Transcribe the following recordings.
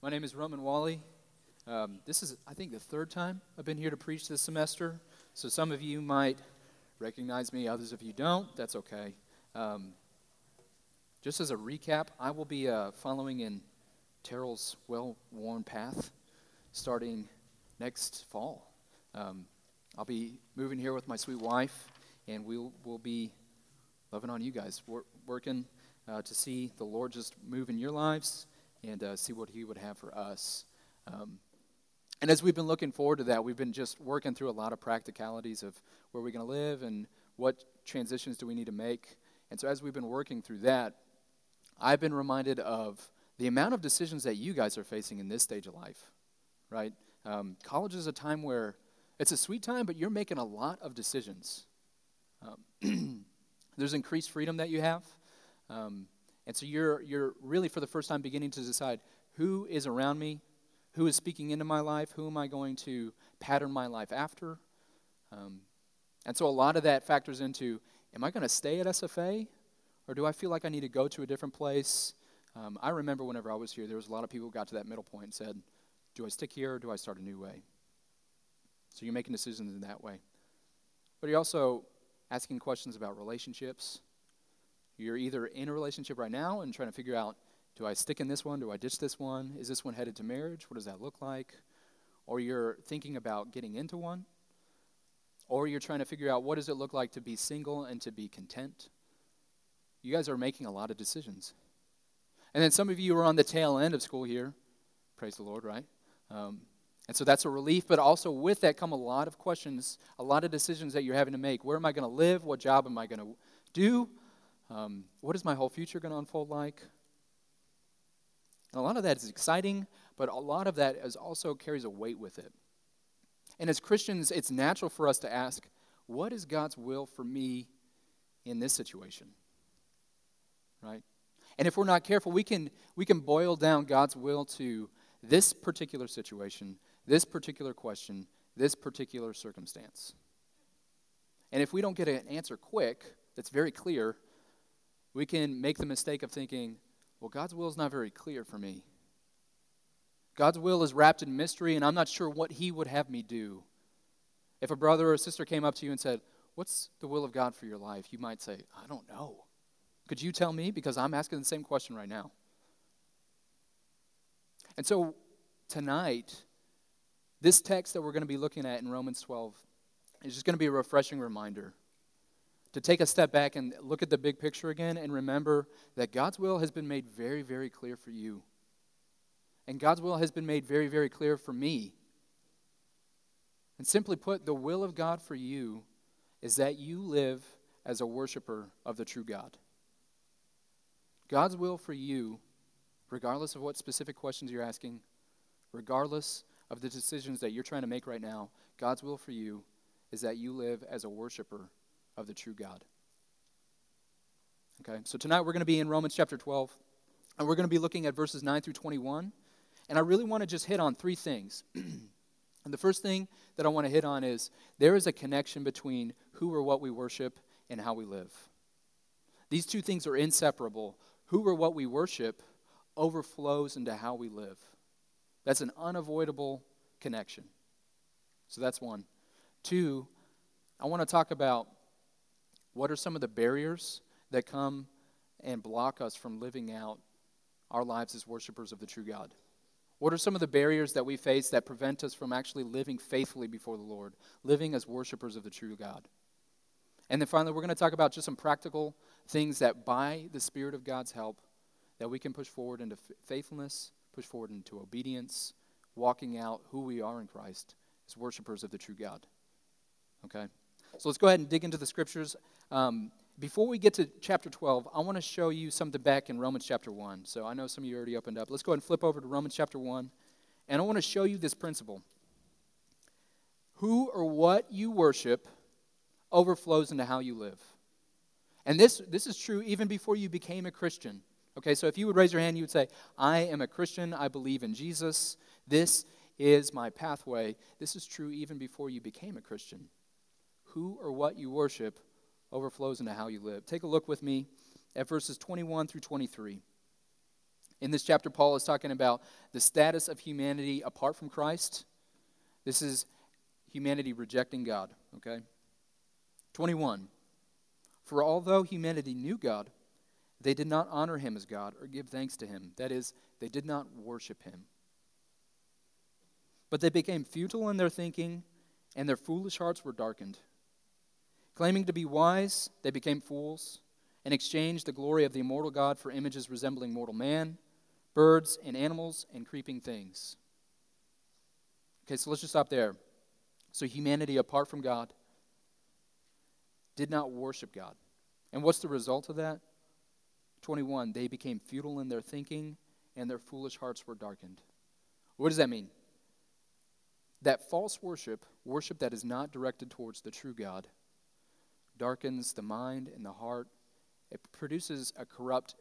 My name is Roman Wally. Um, this is, I think, the third time I've been here to preach this semester. So some of you might recognize me, others of you don't. That's okay. Um, just as a recap, I will be uh, following in Terrell's well worn path starting next fall. Um, I'll be moving here with my sweet wife, and we'll, we'll be loving on you guys, wor- working uh, to see the Lord just move in your lives and uh, see what He would have for us. Um, and as we've been looking forward to that, we've been just working through a lot of practicalities of where we're going to live and what transitions do we need to make. And so as we've been working through that, I've been reminded of the amount of decisions that you guys are facing in this stage of life, right? Um, college is a time where it's a sweet time, but you're making a lot of decisions. Um, there's increased freedom that you have. Um, and so you're, you're really, for the first time, beginning to decide who is around me, who is speaking into my life, who am I going to pattern my life after. Um, and so a lot of that factors into am I going to stay at SFA, or do I feel like I need to go to a different place? Um, I remember whenever I was here, there was a lot of people who got to that middle point and said, do I stick here or do I start a new way? So you're making decisions in that way. But you're also asking questions about relationships. You're either in a relationship right now and trying to figure out do I stick in this one? Do I ditch this one? Is this one headed to marriage? What does that look like? Or you're thinking about getting into one. Or you're trying to figure out what does it look like to be single and to be content. You guys are making a lot of decisions. And then some of you are on the tail end of school here. Praise the Lord, right? Um, and so that's a relief, but also with that come a lot of questions, a lot of decisions that you're having to make. Where am I going to live? What job am I going to do? Um, what is my whole future going to unfold like? And a lot of that is exciting, but a lot of that is also carries a weight with it. And as Christians, it's natural for us to ask, what is God's will for me in this situation? Right? And if we're not careful, we can, we can boil down God's will to this particular situation, this particular question, this particular circumstance. And if we don't get an answer quick that's very clear, we can make the mistake of thinking, well, God's will is not very clear for me. God's will is wrapped in mystery, and I'm not sure what He would have me do. If a brother or a sister came up to you and said, What's the will of God for your life? You might say, I don't know. Could you tell me? Because I'm asking the same question right now. And so tonight, this text that we're going to be looking at in Romans 12 is just going to be a refreshing reminder to take a step back and look at the big picture again and remember that God's will has been made very, very clear for you. And God's will has been made very, very clear for me. And simply put, the will of God for you is that you live as a worshiper of the true God. God's will for you, regardless of what specific questions you're asking, regardless of the decisions that you're trying to make right now, God's will for you is that you live as a worshiper of the true God. Okay, so tonight we're going to be in Romans chapter 12, and we're going to be looking at verses 9 through 21. And I really want to just hit on three things. and the first thing that I want to hit on is there is a connection between who or what we worship and how we live. These two things are inseparable. Who or what we worship overflows into how we live. That's an unavoidable connection. So that's one. Two, I want to talk about what are some of the barriers that come and block us from living out our lives as worshipers of the true God? What are some of the barriers that we face that prevent us from actually living faithfully before the Lord, living as worshipers of the true God? And then finally, we're going to talk about just some practical things that, by the Spirit of God's help, that we can push forward into faithfulness, push forward into obedience, walking out who we are in Christ as worshipers of the true God. Okay? So let's go ahead and dig into the scriptures. Um, before we get to chapter 12, I want to show you something back in Romans chapter 1. So I know some of you already opened up. Let's go ahead and flip over to Romans chapter 1. And I want to show you this principle. Who or what you worship overflows into how you live. And this, this is true even before you became a Christian. Okay, so if you would raise your hand, you would say, I am a Christian. I believe in Jesus. This is my pathway. This is true even before you became a Christian. Who or what you worship overflows into how you live. Take a look with me at verses 21 through 23. In this chapter, Paul is talking about the status of humanity apart from Christ. This is humanity rejecting God, okay? 21. For although humanity knew God, they did not honor him as God or give thanks to him. That is, they did not worship him. But they became futile in their thinking, and their foolish hearts were darkened. Claiming to be wise, they became fools and exchanged the glory of the immortal God for images resembling mortal man, birds, and animals, and creeping things. Okay, so let's just stop there. So, humanity, apart from God, did not worship God. And what's the result of that? 21. They became futile in their thinking, and their foolish hearts were darkened. What does that mean? That false worship, worship that is not directed towards the true God, darkens the mind and the heart. It produces a corrupt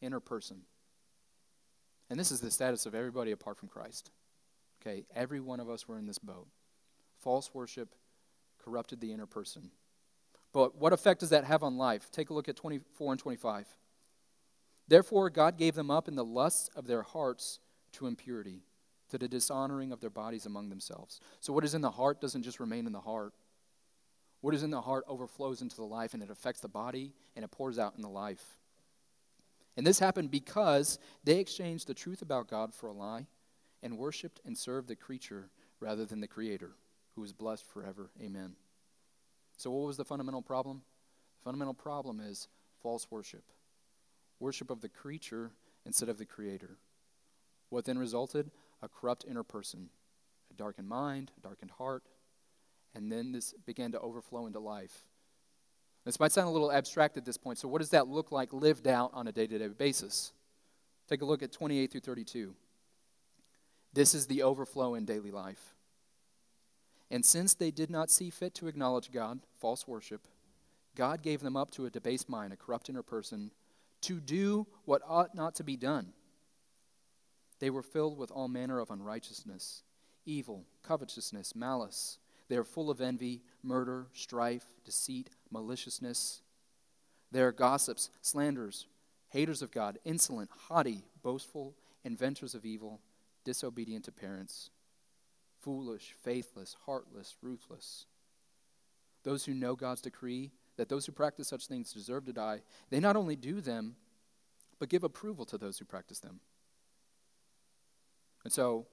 inner person. And this is the status of everybody apart from Christ. Okay, every one of us were in this boat. False worship corrupted the inner person. But what effect does that have on life? Take a look at 24 and 25. Therefore, God gave them up in the lusts of their hearts to impurity to the dishonoring of their bodies among themselves. So, what is in the heart doesn't just remain in the heart. What is in the heart overflows into the life and it affects the body and it pours out in the life. And this happened because they exchanged the truth about God for a lie and worshiped and served the creature rather than the Creator, who is blessed forever. Amen. So, what was the fundamental problem? The fundamental problem is false worship worship of the creature instead of the Creator. What then resulted? a corrupt inner person, a darkened mind, a darkened heart, and then this began to overflow into life. This might sound a little abstract at this point, so what does that look like lived out on a day to day basis? Take a look at 28 through 32. This is the overflow in daily life. And since they did not see fit to acknowledge God, false worship, God gave them up to a debased mind, a corrupt inner person, to do what ought not to be done. They were filled with all manner of unrighteousness, evil, covetousness, malice. They are full of envy, murder, strife, deceit, maliciousness. They are gossips, slanderers, haters of God, insolent, haughty, boastful, inventors of evil, disobedient to parents, foolish, faithless, heartless, ruthless. Those who know God's decree that those who practice such things deserve to die, they not only do them, but give approval to those who practice them. And so,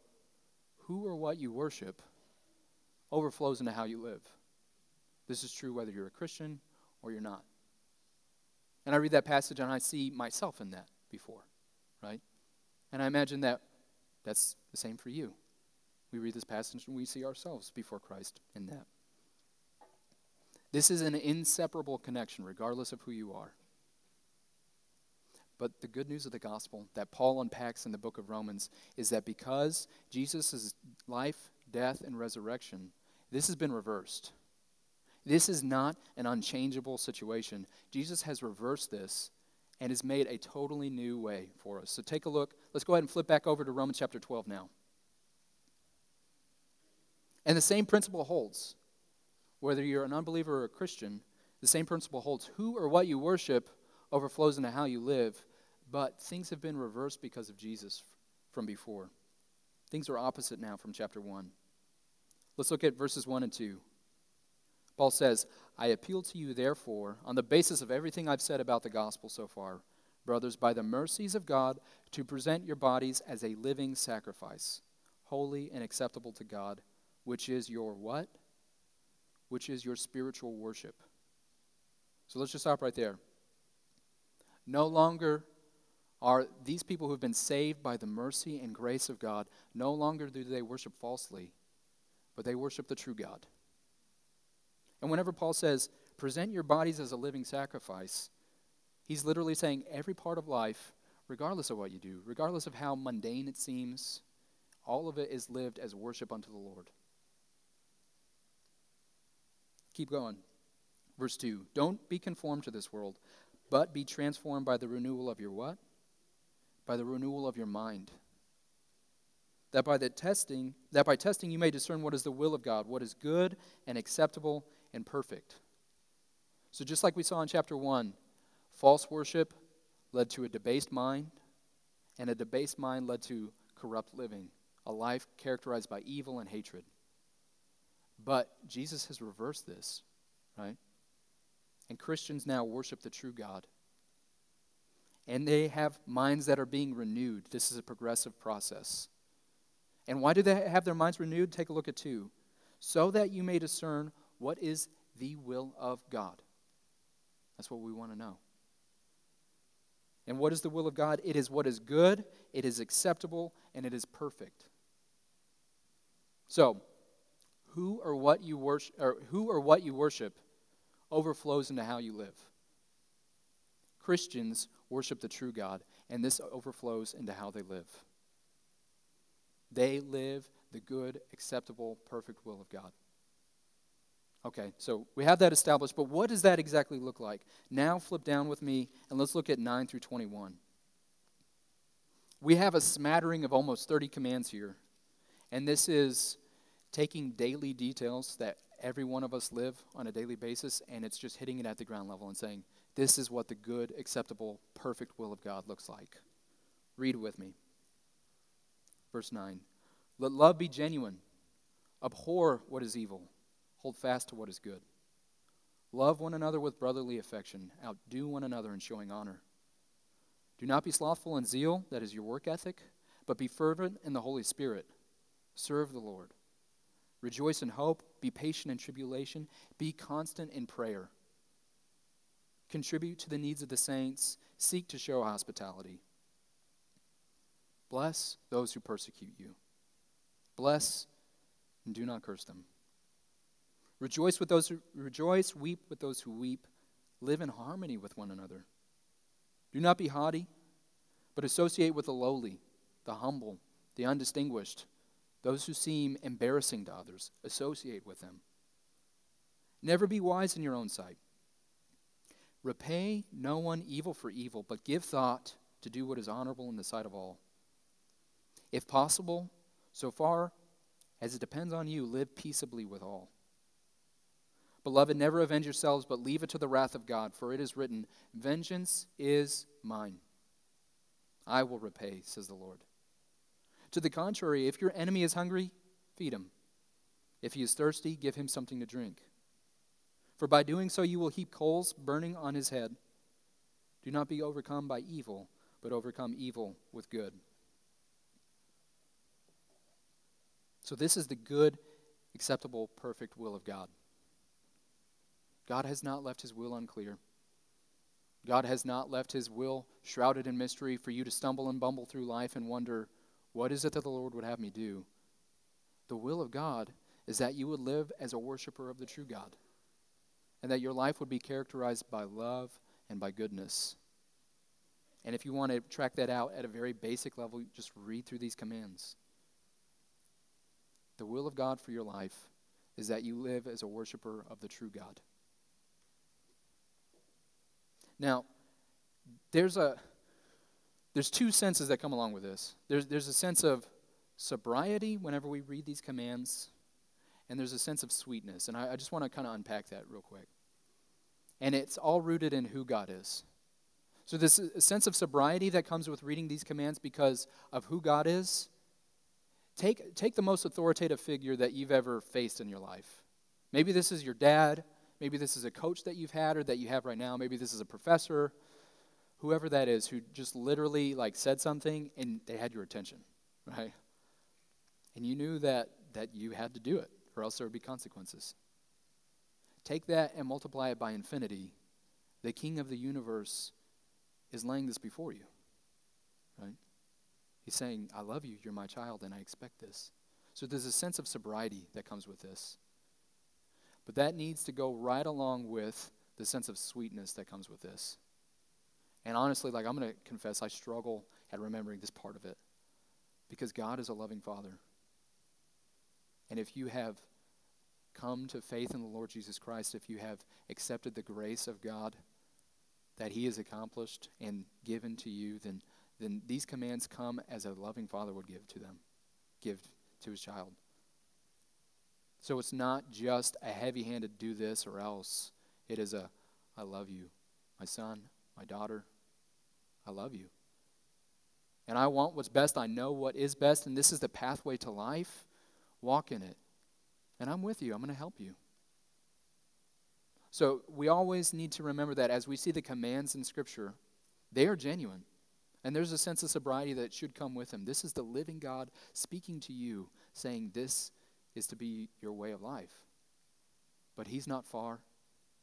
who or what you worship overflows into how you live. This is true whether you're a Christian or you're not. And I read that passage and I see myself in that before, right? And I imagine that that's the same for you. We read this passage and we see ourselves before Christ in that. This is an inseparable connection, regardless of who you are. But the good news of the gospel that Paul unpacks in the book of Romans is that because Jesus' life, death, and resurrection, this has been reversed. This is not an unchangeable situation. Jesus has reversed this and has made a totally new way for us. So take a look. Let's go ahead and flip back over to Romans chapter 12 now. And the same principle holds. Whether you're an unbeliever or a Christian, the same principle holds. Who or what you worship overflows into how you live, but things have been reversed because of Jesus from before. Things are opposite now from chapter 1. Let's look at verses 1 and 2. Paul says, I appeal to you, therefore, on the basis of everything I've said about the gospel so far, brothers, by the mercies of God, to present your bodies as a living sacrifice, holy and acceptable to God, which is your what? Which is your spiritual worship. So let's just stop right there. No longer are these people who have been saved by the mercy and grace of God, no longer do they worship falsely, but they worship the true God. And whenever Paul says, present your bodies as a living sacrifice, he's literally saying every part of life, regardless of what you do, regardless of how mundane it seems, all of it is lived as worship unto the Lord. Keep going. Verse 2 Don't be conformed to this world, but be transformed by the renewal of your what? By the renewal of your mind. That by the testing, that by testing you may discern what is the will of God, what is good and acceptable and perfect. So just like we saw in chapter 1, false worship led to a debased mind, and a debased mind led to corrupt living, a life characterized by evil and hatred. But Jesus has reversed this, right? And Christians now worship the true God. And they have minds that are being renewed. This is a progressive process. And why do they have their minds renewed? Take a look at two. So that you may discern what is the will of God. That's what we want to know. And what is the will of God? It is what is good, it is acceptable, and it is perfect. So, who or what you worship, or who or what you worship overflows into how you live. Christians worship the true God, and this overflows into how they live. They live the good, acceptable, perfect will of God. Okay, so we have that established, but what does that exactly look like? Now flip down with me and let's look at 9 through 21. We have a smattering of almost 30 commands here, and this is taking daily details that every one of us live on a daily basis, and it's just hitting it at the ground level and saying, This is what the good, acceptable, perfect will of God looks like. Read with me. Verse 9 Let love be genuine, abhor what is evil, hold fast to what is good. Love one another with brotherly affection, outdo one another in showing honor. Do not be slothful in zeal, that is your work ethic, but be fervent in the Holy Spirit. Serve the Lord. Rejoice in hope, be patient in tribulation, be constant in prayer. Contribute to the needs of the saints, seek to show hospitality. Bless those who persecute you. Bless and do not curse them. Rejoice with those who rejoice, weep with those who weep. Live in harmony with one another. Do not be haughty, but associate with the lowly, the humble, the undistinguished those who seem embarrassing to others, associate with them. Never be wise in your own sight. Repay no one evil for evil, but give thought to do what is honorable in the sight of all. If possible, so far as it depends on you, live peaceably with all. Beloved, never avenge yourselves, but leave it to the wrath of God, for it is written, Vengeance is mine. I will repay, says the Lord. To the contrary, if your enemy is hungry, feed him. If he is thirsty, give him something to drink. For by doing so, you will heap coals burning on his head. Do not be overcome by evil, but overcome evil with good. So, this is the good, acceptable, perfect will of God. God has not left his will unclear. God has not left his will shrouded in mystery for you to stumble and bumble through life and wonder, what is it that the Lord would have me do? The will of God is that you would live as a worshiper of the true God, and that your life would be characterized by love and by goodness. And if you want to track that out at a very basic level, just read through these commands. The will of God for your life is that you live as a worshiper of the true God. Now, there's a there's two senses that come along with this. There's, there's a sense of sobriety whenever we read these commands, and there's a sense of sweetness. And I, I just want to kind of unpack that real quick. And it's all rooted in who God is. So, this sense of sobriety that comes with reading these commands because of who God is, take, take the most authoritative figure that you've ever faced in your life. Maybe this is your dad. Maybe this is a coach that you've had or that you have right now. Maybe this is a professor whoever that is who just literally like said something and they had your attention, right? And you knew that that you had to do it or else there would be consequences. Take that and multiply it by infinity. The king of the universe is laying this before you. Right? He's saying, I love you, you're my child, and I expect this. So there's a sense of sobriety that comes with this. But that needs to go right along with the sense of sweetness that comes with this. And honestly, like I'm going to confess, I struggle at remembering this part of it because God is a loving Father. And if you have come to faith in the Lord Jesus Christ, if you have accepted the grace of God that He has accomplished and given to you, then, then these commands come as a loving Father would give to them, give to His child. So it's not just a heavy handed do this or else. It is a I love you, my son, my daughter, I love you. and I want what's best. I know what is best, and this is the pathway to life. Walk in it. And I'm with you. I'm going to help you. So we always need to remember that as we see the commands in Scripture, they are genuine. And there's a sense of sobriety that should come with him. This is the living God speaking to you, saying, This is to be your way of life. But He's not far,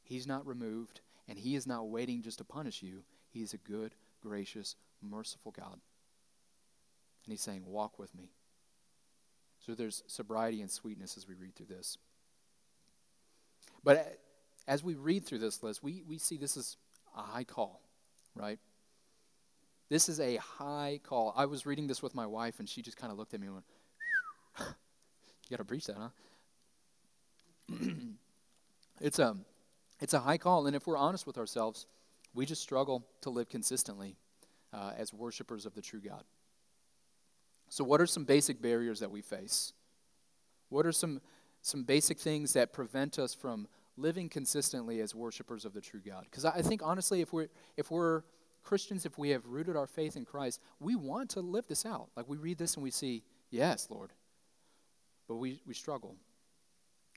He's not removed, and He is not waiting just to punish you. He is a good, gracious, merciful God. And He's saying, Walk with me. So there's sobriety and sweetness as we read through this. But as we read through this list, we, we see this is a high call, right? This is a high call. I was reading this with my wife, and she just kind of looked at me and went, You got to preach that, huh? it's, a, it's a high call, and if we're honest with ourselves, we just struggle to live consistently uh, as worshipers of the true God. So, what are some basic barriers that we face? What are some, some basic things that prevent us from living consistently as worshipers of the true God. Because I think honestly, if we're if we're Christians, if we have rooted our faith in Christ, we want to live this out. Like we read this and we see, yes, Lord. But we, we struggle.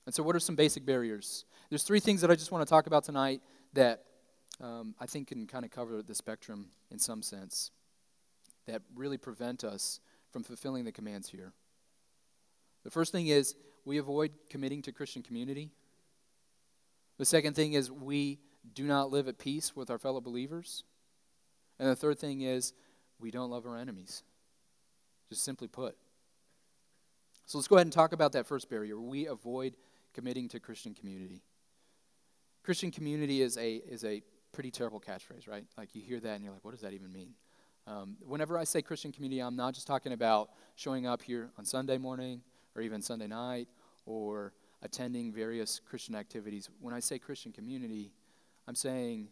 And so, what are some basic barriers? There's three things that I just want to talk about tonight that um, I think can kind of cover the spectrum in some sense that really prevent us from fulfilling the commands here. The first thing is we avoid committing to Christian community. The second thing is we do not live at peace with our fellow believers. And the third thing is we don't love our enemies. Just simply put. So let's go ahead and talk about that first barrier. We avoid committing to Christian community. Christian community is a, is a pretty terrible catchphrase, right? Like you hear that and you're like, what does that even mean? Um, whenever I say Christian community, I'm not just talking about showing up here on Sunday morning or even Sunday night or attending various Christian activities. When I say Christian community, I'm saying,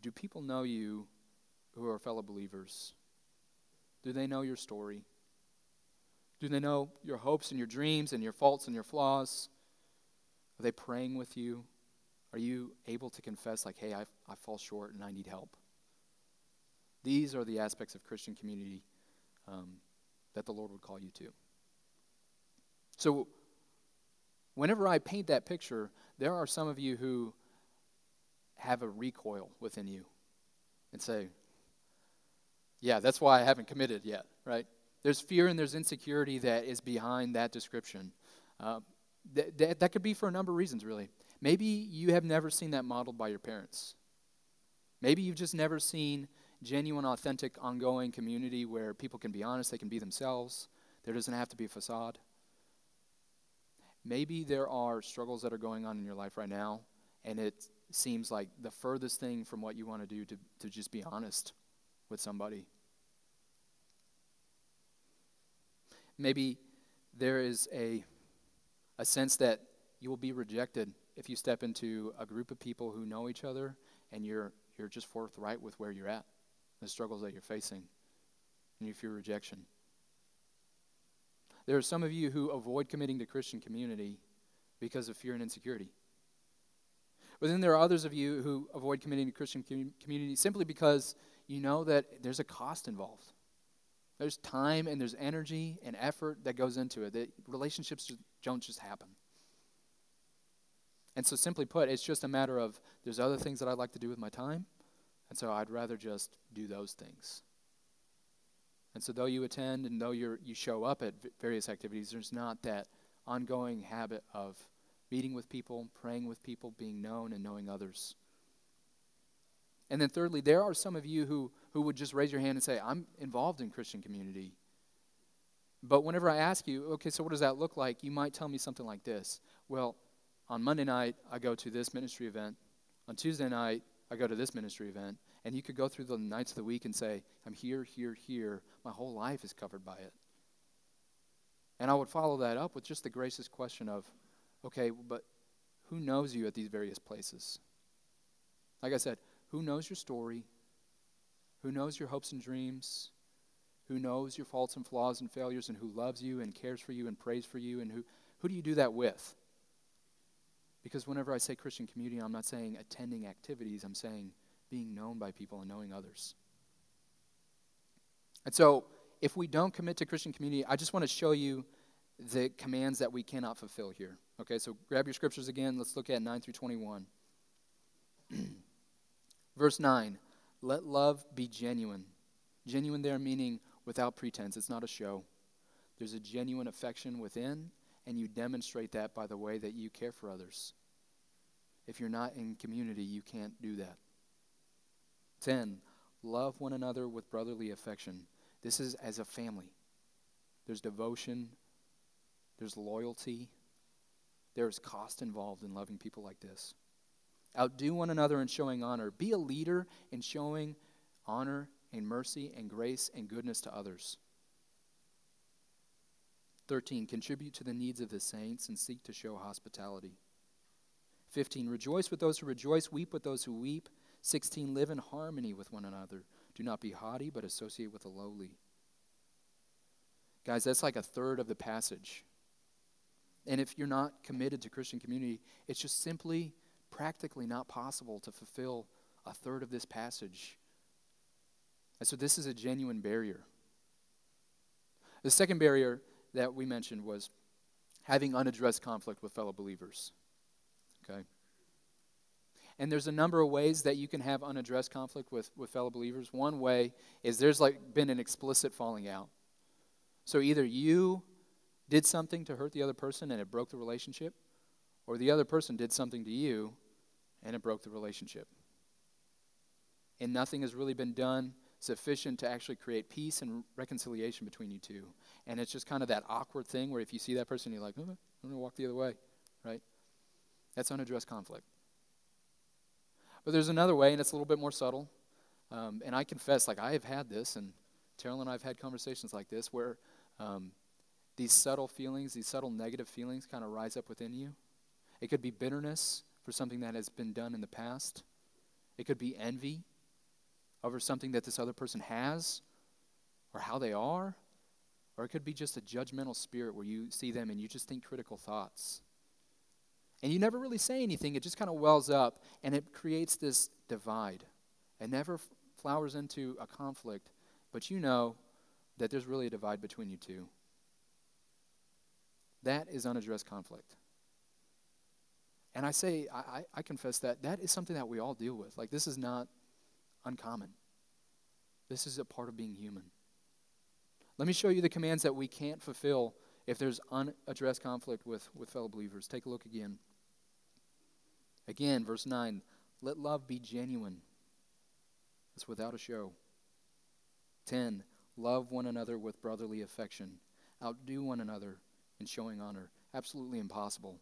do people know you who are fellow believers? Do they know your story? Do they know your hopes and your dreams and your faults and your flaws? Are they praying with you? Are you able to confess, like, hey, I, I fall short and I need help? These are the aspects of Christian community um, that the Lord would call you to. So, whenever I paint that picture, there are some of you who have a recoil within you and say, yeah, that's why I haven't committed yet, right? There's fear and there's insecurity that is behind that description. Uh, th- th- that could be for a number of reasons, really. Maybe you have never seen that modeled by your parents. Maybe you've just never seen genuine, authentic, ongoing community where people can be honest, they can be themselves. There doesn't have to be a facade. Maybe there are struggles that are going on in your life right now, and it seems like the furthest thing from what you want to do to, to just be honest with somebody. Maybe there is a, a sense that you will be rejected if you step into a group of people who know each other and you're, you're just forthright with where you're at, the struggles that you're facing, and you fear rejection. There are some of you who avoid committing to Christian community because of fear and insecurity. But then there are others of you who avoid committing to Christian com- community simply because you know that there's a cost involved. There's time and there's energy and effort that goes into it. That relationships don't just happen. And so, simply put, it's just a matter of there's other things that I'd like to do with my time, and so I'd rather just do those things. And so, though you attend and though you you show up at various activities, there's not that ongoing habit of meeting with people, praying with people, being known, and knowing others. And then, thirdly, there are some of you who, who would just raise your hand and say, I'm involved in Christian community. But whenever I ask you, okay, so what does that look like? You might tell me something like this Well, on Monday night, I go to this ministry event. On Tuesday night, I go to this ministry event. And you could go through the nights of the week and say, I'm here, here, here. My whole life is covered by it. And I would follow that up with just the gracious question of, okay, but who knows you at these various places? Like I said, who knows your story? Who knows your hopes and dreams? Who knows your faults and flaws and failures and who loves you and cares for you and prays for you? And who, who do you do that with? Because whenever I say Christian community, I'm not saying attending activities, I'm saying being known by people and knowing others. And so, if we don't commit to Christian community, I just want to show you the commands that we cannot fulfill here. Okay, so grab your scriptures again. Let's look at 9 through 21. Verse 9 Let love be genuine. Genuine there meaning without pretense, it's not a show. There's a genuine affection within, and you demonstrate that by the way that you care for others. If you're not in community, you can't do that. 10. Love one another with brotherly affection. This is as a family. There's devotion, there's loyalty, there's cost involved in loving people like this. Outdo one another in showing honor. Be a leader in showing honor and mercy and grace and goodness to others. 13. Contribute to the needs of the saints and seek to show hospitality. 15. Rejoice with those who rejoice, weep with those who weep. 16. Live in harmony with one another. Do not be haughty, but associate with the lowly. Guys, that's like a third of the passage. And if you're not committed to Christian community, it's just simply practically not possible to fulfill a third of this passage. And so this is a genuine barrier. The second barrier that we mentioned was having unaddressed conflict with fellow believers. Okay? And there's a number of ways that you can have unaddressed conflict with, with fellow believers. One way is there's like been an explicit falling out. So either you did something to hurt the other person and it broke the relationship, or the other person did something to you and it broke the relationship. And nothing has really been done sufficient to actually create peace and reconciliation between you two. And it's just kind of that awkward thing where if you see that person, you're like, oh, I'm going to walk the other way, right? That's unaddressed conflict. But there's another way, and it's a little bit more subtle. Um, and I confess, like, I have had this, and Terrell and I have had conversations like this where um, these subtle feelings, these subtle negative feelings kind of rise up within you. It could be bitterness for something that has been done in the past, it could be envy over something that this other person has or how they are, or it could be just a judgmental spirit where you see them and you just think critical thoughts. And you never really say anything, it just kind of wells up and it creates this divide. It never flowers into a conflict, but you know that there's really a divide between you two. That is unaddressed conflict. And I say, I, I confess that that is something that we all deal with. Like, this is not uncommon. This is a part of being human. Let me show you the commands that we can't fulfill if there's unaddressed conflict with, with fellow believers. Take a look again. Again, verse 9 let love be genuine. It's without a show. 10. Love one another with brotherly affection. Outdo one another in showing honor. Absolutely impossible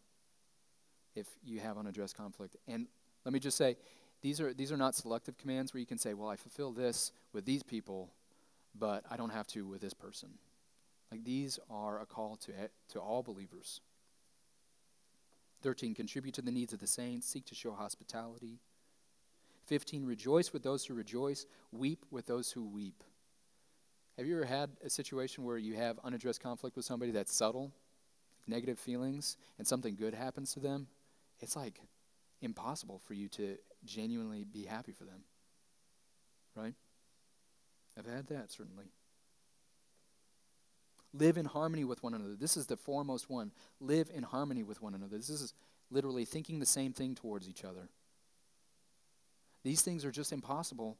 if you have unaddressed conflict. And let me just say, these are, these are not selective commands where you can say, well, I fulfill this with these people, but I don't have to with this person. Like these are a call to, to all believers. 13, contribute to the needs of the saints, seek to show hospitality. 15, rejoice with those who rejoice, weep with those who weep. Have you ever had a situation where you have unaddressed conflict with somebody that's subtle, negative feelings, and something good happens to them? It's like impossible for you to genuinely be happy for them. Right? I've had that, certainly. Live in harmony with one another. This is the foremost one. Live in harmony with one another. This is literally thinking the same thing towards each other. These things are just impossible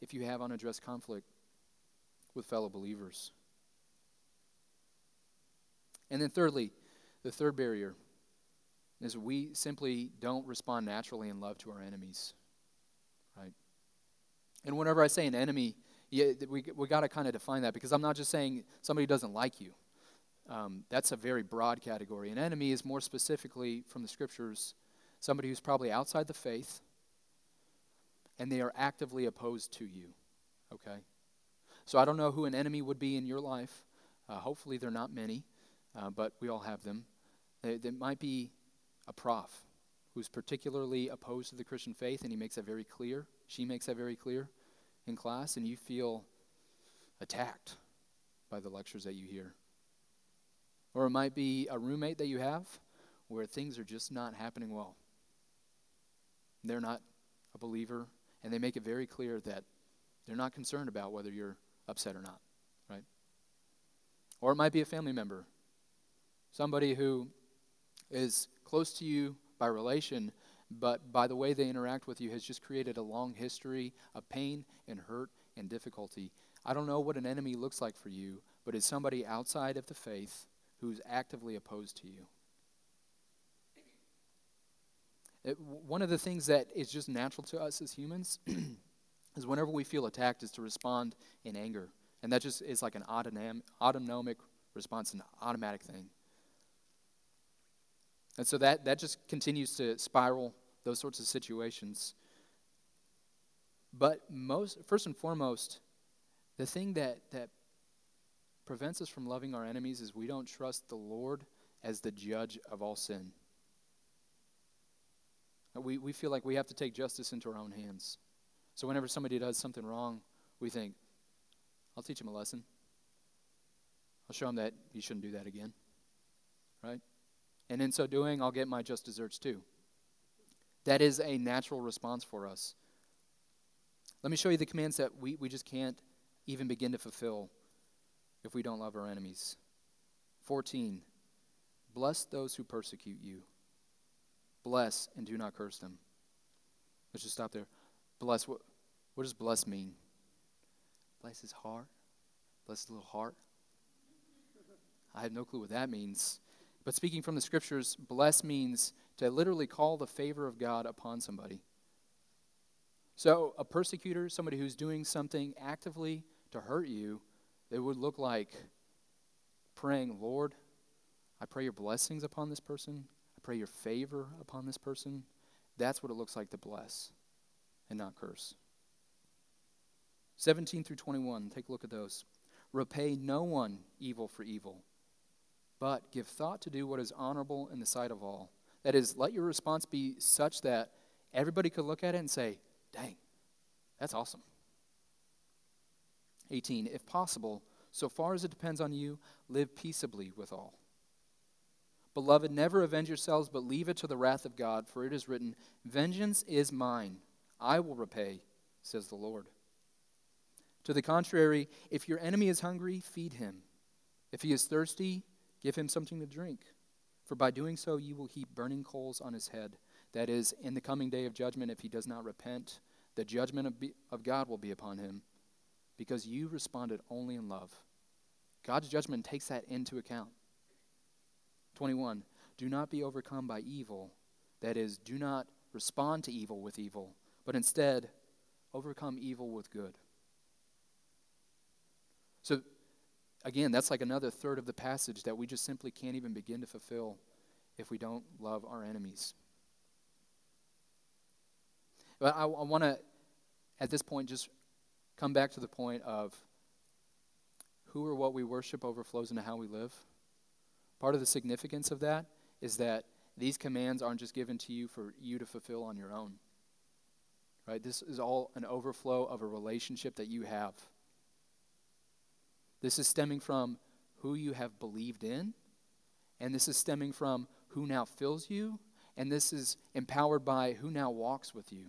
if you have unaddressed conflict with fellow believers. And then, thirdly, the third barrier is we simply don't respond naturally in love to our enemies. Right? And whenever I say an enemy, yeah, we, we got to kind of define that because I'm not just saying somebody doesn't like you. Um, that's a very broad category. An enemy is more specifically from the scriptures somebody who's probably outside the faith and they are actively opposed to you. Okay? So I don't know who an enemy would be in your life. Uh, hopefully, they're not many, uh, but we all have them. They, might be a prof who's particularly opposed to the Christian faith, and he makes that very clear. She makes that very clear in class, and you feel attacked by the lectures that you hear. Or it might be a roommate that you have where things are just not happening well. They're not a believer, and they make it very clear that they're not concerned about whether you're upset or not, right? Or it might be a family member, somebody who is close to you by relation, but by the way they interact with you has just created a long history of pain and hurt and difficulty. I don't know what an enemy looks like for you, but it's somebody outside of the faith who's actively opposed to you. Uh, it, one of the things that is just natural to us as humans is whenever we feel attacked is to respond in anger. And that just is like an autonom- autonomic response, an automatic thing. And so that, that just continues to spiral those sorts of situations. But most, first and foremost, the thing that, that prevents us from loving our enemies is we don't trust the Lord as the judge of all sin. We, we feel like we have to take justice into our own hands. So whenever somebody does something wrong, we think, I'll teach him a lesson. I'll show him that he shouldn't do that again. Right? And in so doing, I'll get my just desserts too. That is a natural response for us. Let me show you the commands that we, we just can't even begin to fulfill if we don't love our enemies. 14. Bless those who persecute you. Bless and do not curse them. Let's just stop there. Bless, what, what does bless mean? Bless his heart? Bless his little heart? I have no clue what that means. But speaking from the scriptures, bless means to literally call the favor of God upon somebody. So, a persecutor, somebody who's doing something actively to hurt you, it would look like praying, Lord, I pray your blessings upon this person. I pray your favor upon this person. That's what it looks like to bless and not curse. 17 through 21, take a look at those. Repay no one evil for evil but give thought to do what is honorable in the sight of all. That is, let your response be such that everybody could look at it and say, dang, that's awesome. 18. If possible, so far as it depends on you, live peaceably with all. Beloved, never avenge yourselves, but leave it to the wrath of God, for it is written, Vengeance is mine, I will repay, says the Lord. To the contrary, if your enemy is hungry, feed him. If he is thirsty, Give him something to drink, for by doing so you will heap burning coals on his head. That is, in the coming day of judgment, if he does not repent, the judgment of, be, of God will be upon him, because you responded only in love. God's judgment takes that into account. 21. Do not be overcome by evil. That is, do not respond to evil with evil, but instead overcome evil with good. So again, that's like another third of the passage that we just simply can't even begin to fulfill if we don't love our enemies. But I, I want to, at this point, just come back to the point of who or what we worship overflows into how we live. Part of the significance of that is that these commands aren't just given to you for you to fulfill on your own. Right? This is all an overflow of a relationship that you have this is stemming from who you have believed in, and this is stemming from who now fills you, and this is empowered by who now walks with you.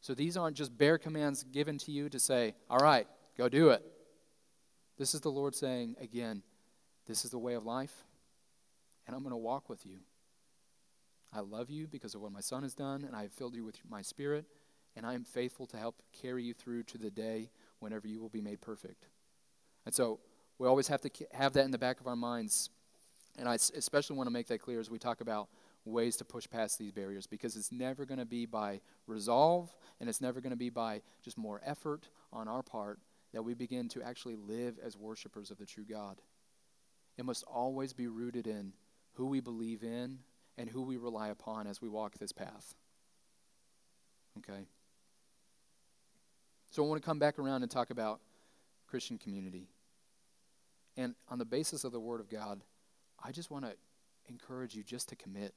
So these aren't just bare commands given to you to say, all right, go do it. This is the Lord saying, again, this is the way of life, and I'm going to walk with you. I love you because of what my son has done, and I have filled you with my spirit, and I am faithful to help carry you through to the day whenever you will be made perfect. And so we always have to have that in the back of our minds. And I especially want to make that clear as we talk about ways to push past these barriers because it's never going to be by resolve and it's never going to be by just more effort on our part that we begin to actually live as worshipers of the true God. It must always be rooted in who we believe in and who we rely upon as we walk this path. Okay? So I want to come back around and talk about Christian community. And on the basis of the Word of God, I just want to encourage you just to commit.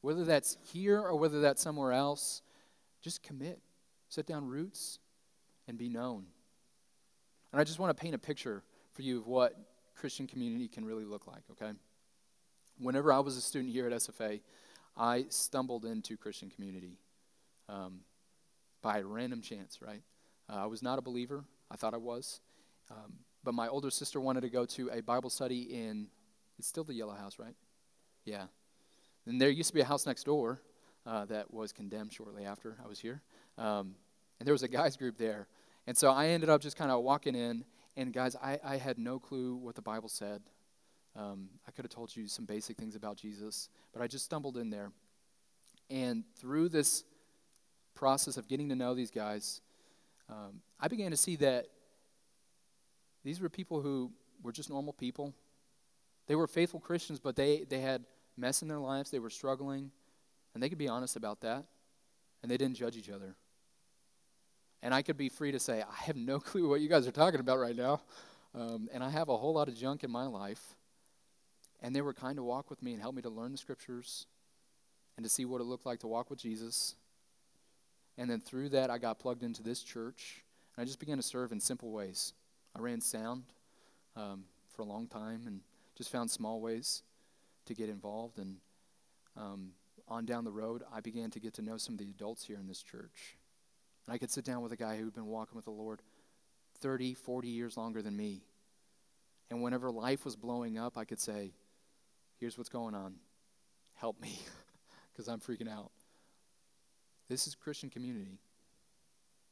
Whether that's here or whether that's somewhere else, just commit. Set down roots and be known. And I just want to paint a picture for you of what Christian community can really look like, okay? Whenever I was a student here at SFA, I stumbled into Christian community. Um, by random chance, right? Uh, I was not a believer. I thought I was. Um, but my older sister wanted to go to a Bible study in, it's still the Yellow House, right? Yeah. And there used to be a house next door uh, that was condemned shortly after I was here. Um, and there was a guys group there. And so I ended up just kind of walking in, and guys, I, I had no clue what the Bible said. Um, I could have told you some basic things about Jesus, but I just stumbled in there. And through this process of getting to know these guys, um, I began to see that these were people who were just normal people. They were faithful Christians, but they, they had mess in their lives. They were struggling, and they could be honest about that, and they didn't judge each other. And I could be free to say, I have no clue what you guys are talking about right now. Um, and I have a whole lot of junk in my life. And they were kind to walk with me and help me to learn the scriptures and to see what it looked like to walk with Jesus. And then through that, I got plugged into this church. And I just began to serve in simple ways. I ran sound um, for a long time and just found small ways to get involved. And um, on down the road, I began to get to know some of the adults here in this church. And I could sit down with a guy who'd been walking with the Lord 30, 40 years longer than me. And whenever life was blowing up, I could say, Here's what's going on. Help me, because I'm freaking out. This is Christian community.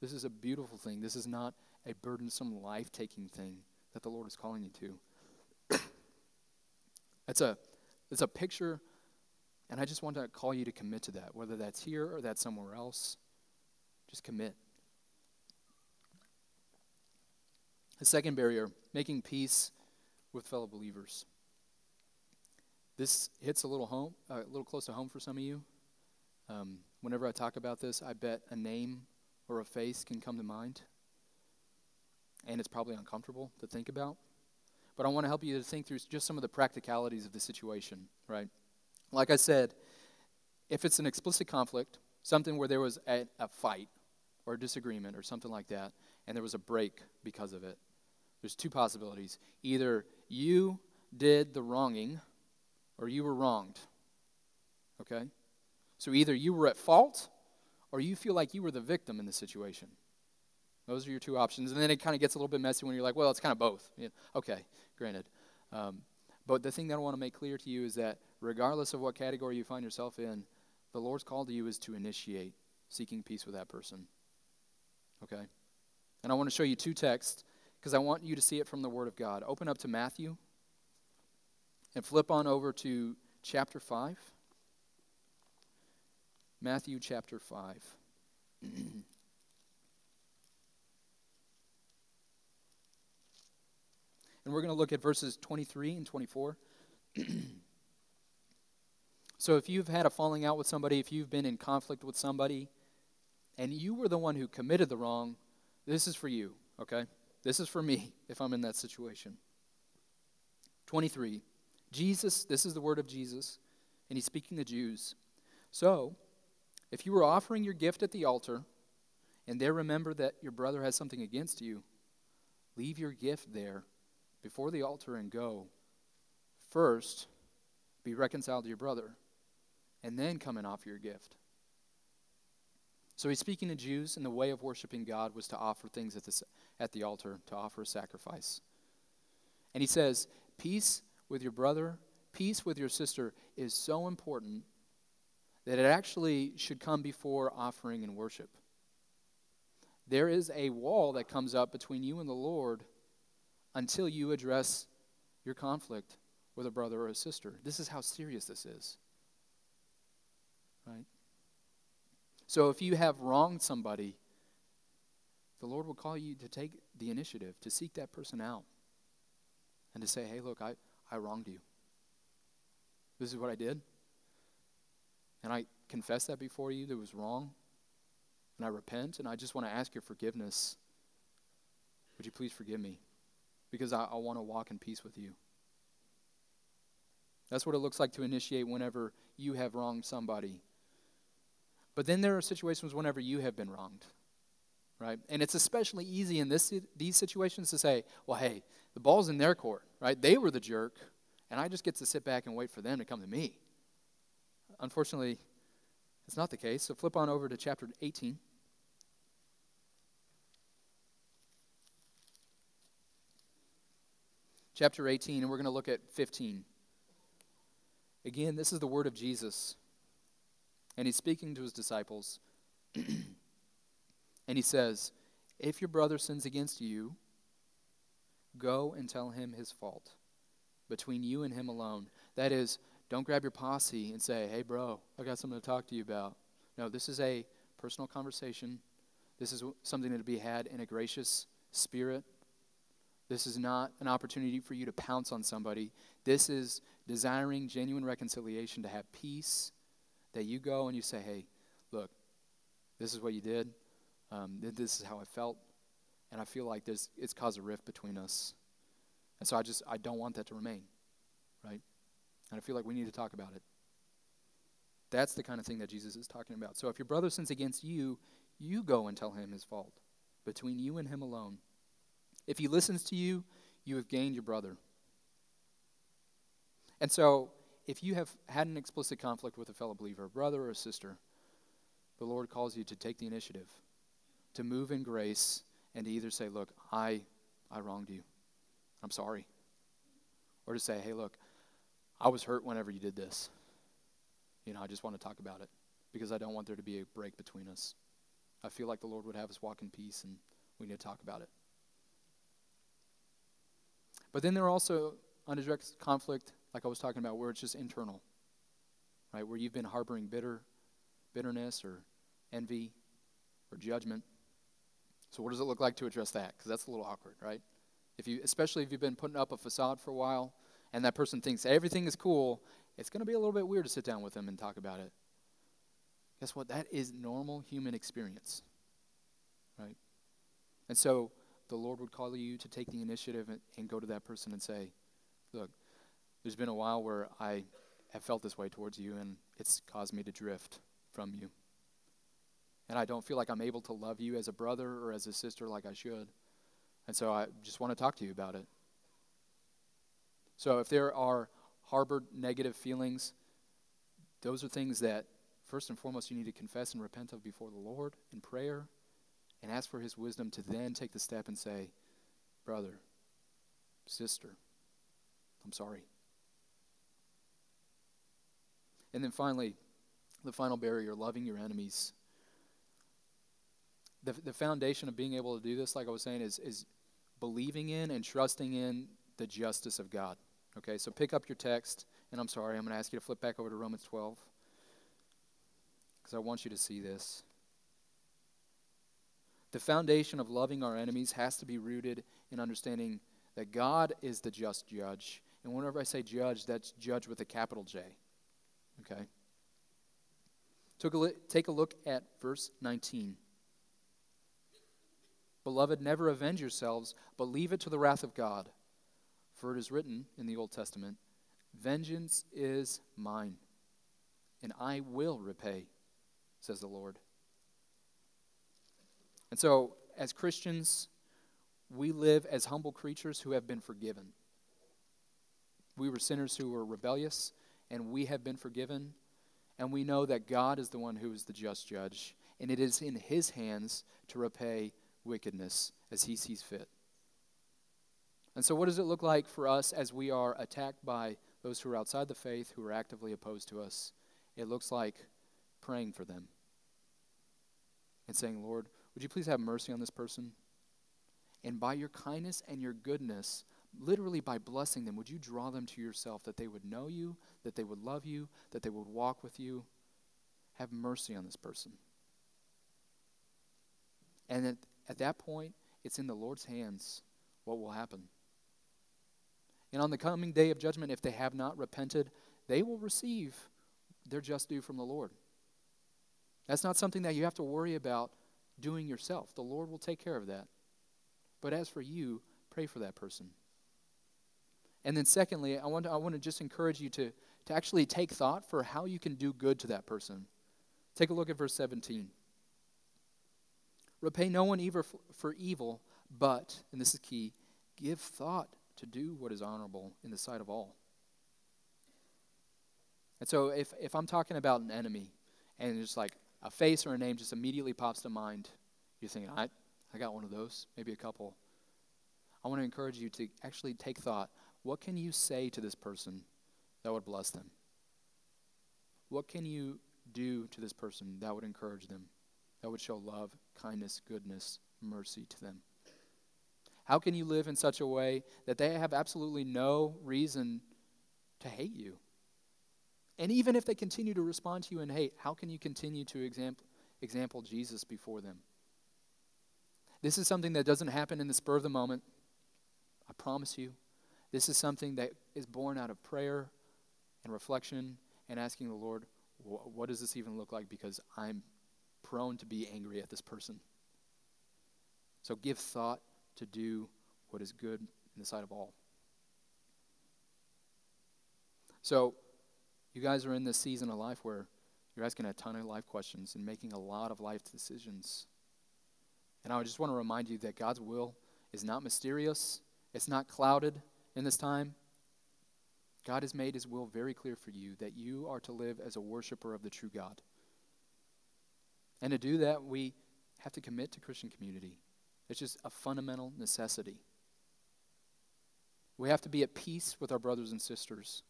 This is a beautiful thing. This is not a burdensome, life taking thing that the Lord is calling you to. it's, a, it's a picture, and I just want to call you to commit to that, whether that's here or that's somewhere else. Just commit. The second barrier, making peace with fellow believers. This hits a little home, uh, a little close to home for some of you. Um, whenever I talk about this, I bet a name or a face can come to mind, and it's probably uncomfortable to think about. But I want to help you to think through just some of the practicalities of the situation, right? Like I said, if it's an explicit conflict, something where there was a, a fight, or a disagreement or something like that, and there was a break because of it, there's two possibilities. Either you did the wronging or you were wronged. Okay? So either you were at fault or you feel like you were the victim in the situation. Those are your two options. And then it kind of gets a little bit messy when you're like, well, it's kind of both. Yeah, okay, granted. Um, but the thing that I want to make clear to you is that regardless of what category you find yourself in, the Lord's call to you is to initiate seeking peace with that person. Okay? And I want to show you two texts because I want you to see it from the Word of God. Open up to Matthew and flip on over to chapter 5. Matthew chapter 5. and we're going to look at verses 23 and 24. so if you've had a falling out with somebody, if you've been in conflict with somebody, and you were the one who committed the wrong, this is for you, okay? This is for me if I'm in that situation. 23. Jesus, this is the word of Jesus, and he's speaking to Jews. So, if you were offering your gift at the altar, and there remember that your brother has something against you, leave your gift there before the altar and go. First, be reconciled to your brother, and then come and offer your gift. So he's speaking to Jews, and the way of worshiping God was to offer things at the, at the altar, to offer a sacrifice. And he says, Peace with your brother, peace with your sister is so important that it actually should come before offering and worship. There is a wall that comes up between you and the Lord until you address your conflict with a brother or a sister. This is how serious this is. Right? So if you have wronged somebody, the Lord will call you to take the initiative, to seek that person out, and to say, hey, look, I, I wronged you. This is what I did. And I confess that before you that was wrong. And I repent, and I just want to ask your forgiveness. Would you please forgive me? Because I, I want to walk in peace with you. That's what it looks like to initiate whenever you have wronged somebody. But then there are situations whenever you have been wronged, right? And it's especially easy in this, these situations to say, well, hey, the ball's in their court, right? They were the jerk, and I just get to sit back and wait for them to come to me. Unfortunately, it's not the case. So flip on over to chapter 18. Chapter 18, and we're going to look at 15. Again, this is the word of Jesus. And he's speaking to his disciples. and he says, If your brother sins against you, go and tell him his fault between you and him alone. That is, don't grab your posse and say, Hey, bro, I got something to talk to you about. No, this is a personal conversation. This is something that to be had in a gracious spirit. This is not an opportunity for you to pounce on somebody. This is desiring genuine reconciliation to have peace. That you go and you say, hey, look, this is what you did. Um, this is how I felt. And I feel like there's, it's caused a rift between us. And so I just, I don't want that to remain, right? And I feel like we need to talk about it. That's the kind of thing that Jesus is talking about. So if your brother sins against you, you go and tell him his fault between you and him alone. If he listens to you, you have gained your brother. And so, if you have had an explicit conflict with a fellow believer, a brother or a sister, the Lord calls you to take the initiative, to move in grace, and to either say, Look, I, I wronged you. I'm sorry. Or to say, Hey, look, I was hurt whenever you did this. You know, I just want to talk about it because I don't want there to be a break between us. I feel like the Lord would have us walk in peace, and we need to talk about it. But then there are also undirect conflict, like I was talking about, where it's just internal, right? Where you've been harboring bitter, bitterness or envy or judgment. So what does it look like to address that? Because that's a little awkward, right? If you, especially if you've been putting up a facade for a while, and that person thinks everything is cool, it's going to be a little bit weird to sit down with them and talk about it. Guess what? That is normal human experience, right? And so the Lord would call you to take the initiative and, and go to that person and say, Look, there's been a while where I have felt this way towards you, and it's caused me to drift from you. And I don't feel like I'm able to love you as a brother or as a sister like I should. And so I just want to talk to you about it. So if there are harbored negative feelings, those are things that, first and foremost, you need to confess and repent of before the Lord in prayer and ask for his wisdom to then take the step and say, Brother, sister, I'm sorry. And then finally, the final barrier loving your enemies. The, the foundation of being able to do this, like I was saying, is, is believing in and trusting in the justice of God. Okay, so pick up your text, and I'm sorry, I'm going to ask you to flip back over to Romans 12 because I want you to see this. The foundation of loving our enemies has to be rooted in understanding that God is the just judge. And whenever I say judge, that's judge with a capital J. Okay? Take a look at verse 19. Beloved, never avenge yourselves, but leave it to the wrath of God. For it is written in the Old Testament, Vengeance is mine, and I will repay, says the Lord. And so, as Christians, we live as humble creatures who have been forgiven. We were sinners who were rebellious, and we have been forgiven. And we know that God is the one who is the just judge, and it is in his hands to repay wickedness as he sees fit. And so, what does it look like for us as we are attacked by those who are outside the faith, who are actively opposed to us? It looks like praying for them and saying, Lord, would you please have mercy on this person? And by your kindness and your goodness, literally by blessing them, would you draw them to yourself that they would know you, that they would love you, that they would walk with you? Have mercy on this person. And at, at that point, it's in the Lord's hands what will happen. And on the coming day of judgment, if they have not repented, they will receive their just due from the Lord. That's not something that you have to worry about doing yourself. The Lord will take care of that. But as for you, pray for that person. And then, secondly, I want to, I want to just encourage you to, to actually take thought for how you can do good to that person. Take a look at verse 17. Repay no one evil for evil, but, and this is key, give thought to do what is honorable in the sight of all. And so, if, if I'm talking about an enemy, and it's like a face or a name just immediately pops to mind, you're thinking, I, I got one of those, maybe a couple. I want to encourage you to actually take thought what can you say to this person that would bless them? What can you do to this person that would encourage them, that would show love, kindness, goodness, mercy to them? How can you live in such a way that they have absolutely no reason to hate you? And even if they continue to respond to you in hate, how can you continue to example, example Jesus before them? This is something that doesn't happen in the spur of the moment. I promise you. This is something that is born out of prayer and reflection and asking the Lord, what does this even look like? Because I'm prone to be angry at this person. So give thought to do what is good in the sight of all. So, you guys are in this season of life where you're asking a ton of life questions and making a lot of life decisions. And I just want to remind you that God's will is not mysterious, it's not clouded in this time. God has made his will very clear for you that you are to live as a worshiper of the true God. And to do that, we have to commit to Christian community. It's just a fundamental necessity. We have to be at peace with our brothers and sisters.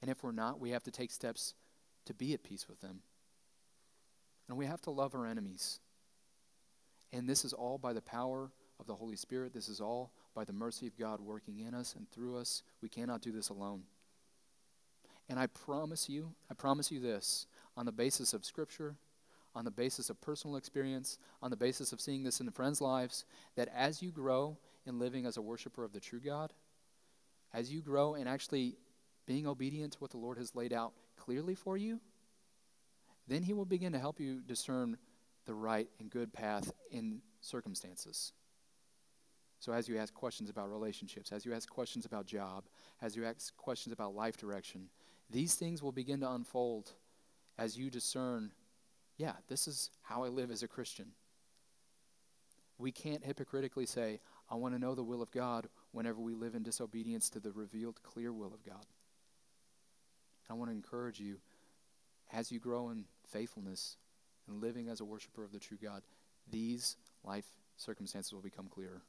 And if we're not, we have to take steps to be at peace with them. And we have to love our enemies. And this is all by the power of the Holy Spirit. This is all by the mercy of God working in us and through us. We cannot do this alone. And I promise you, I promise you this on the basis of Scripture, on the basis of personal experience, on the basis of seeing this in the friends' lives, that as you grow in living as a worshiper of the true God, as you grow in actually being obedient to what the Lord has laid out clearly for you, then He will begin to help you discern the right and good path in circumstances. So, as you ask questions about relationships, as you ask questions about job, as you ask questions about life direction, these things will begin to unfold as you discern, yeah, this is how I live as a Christian. We can't hypocritically say, I want to know the will of God whenever we live in disobedience to the revealed, clear will of God. I want to encourage you as you grow in faithfulness and living as a worshiper of the true God, these life circumstances will become clearer.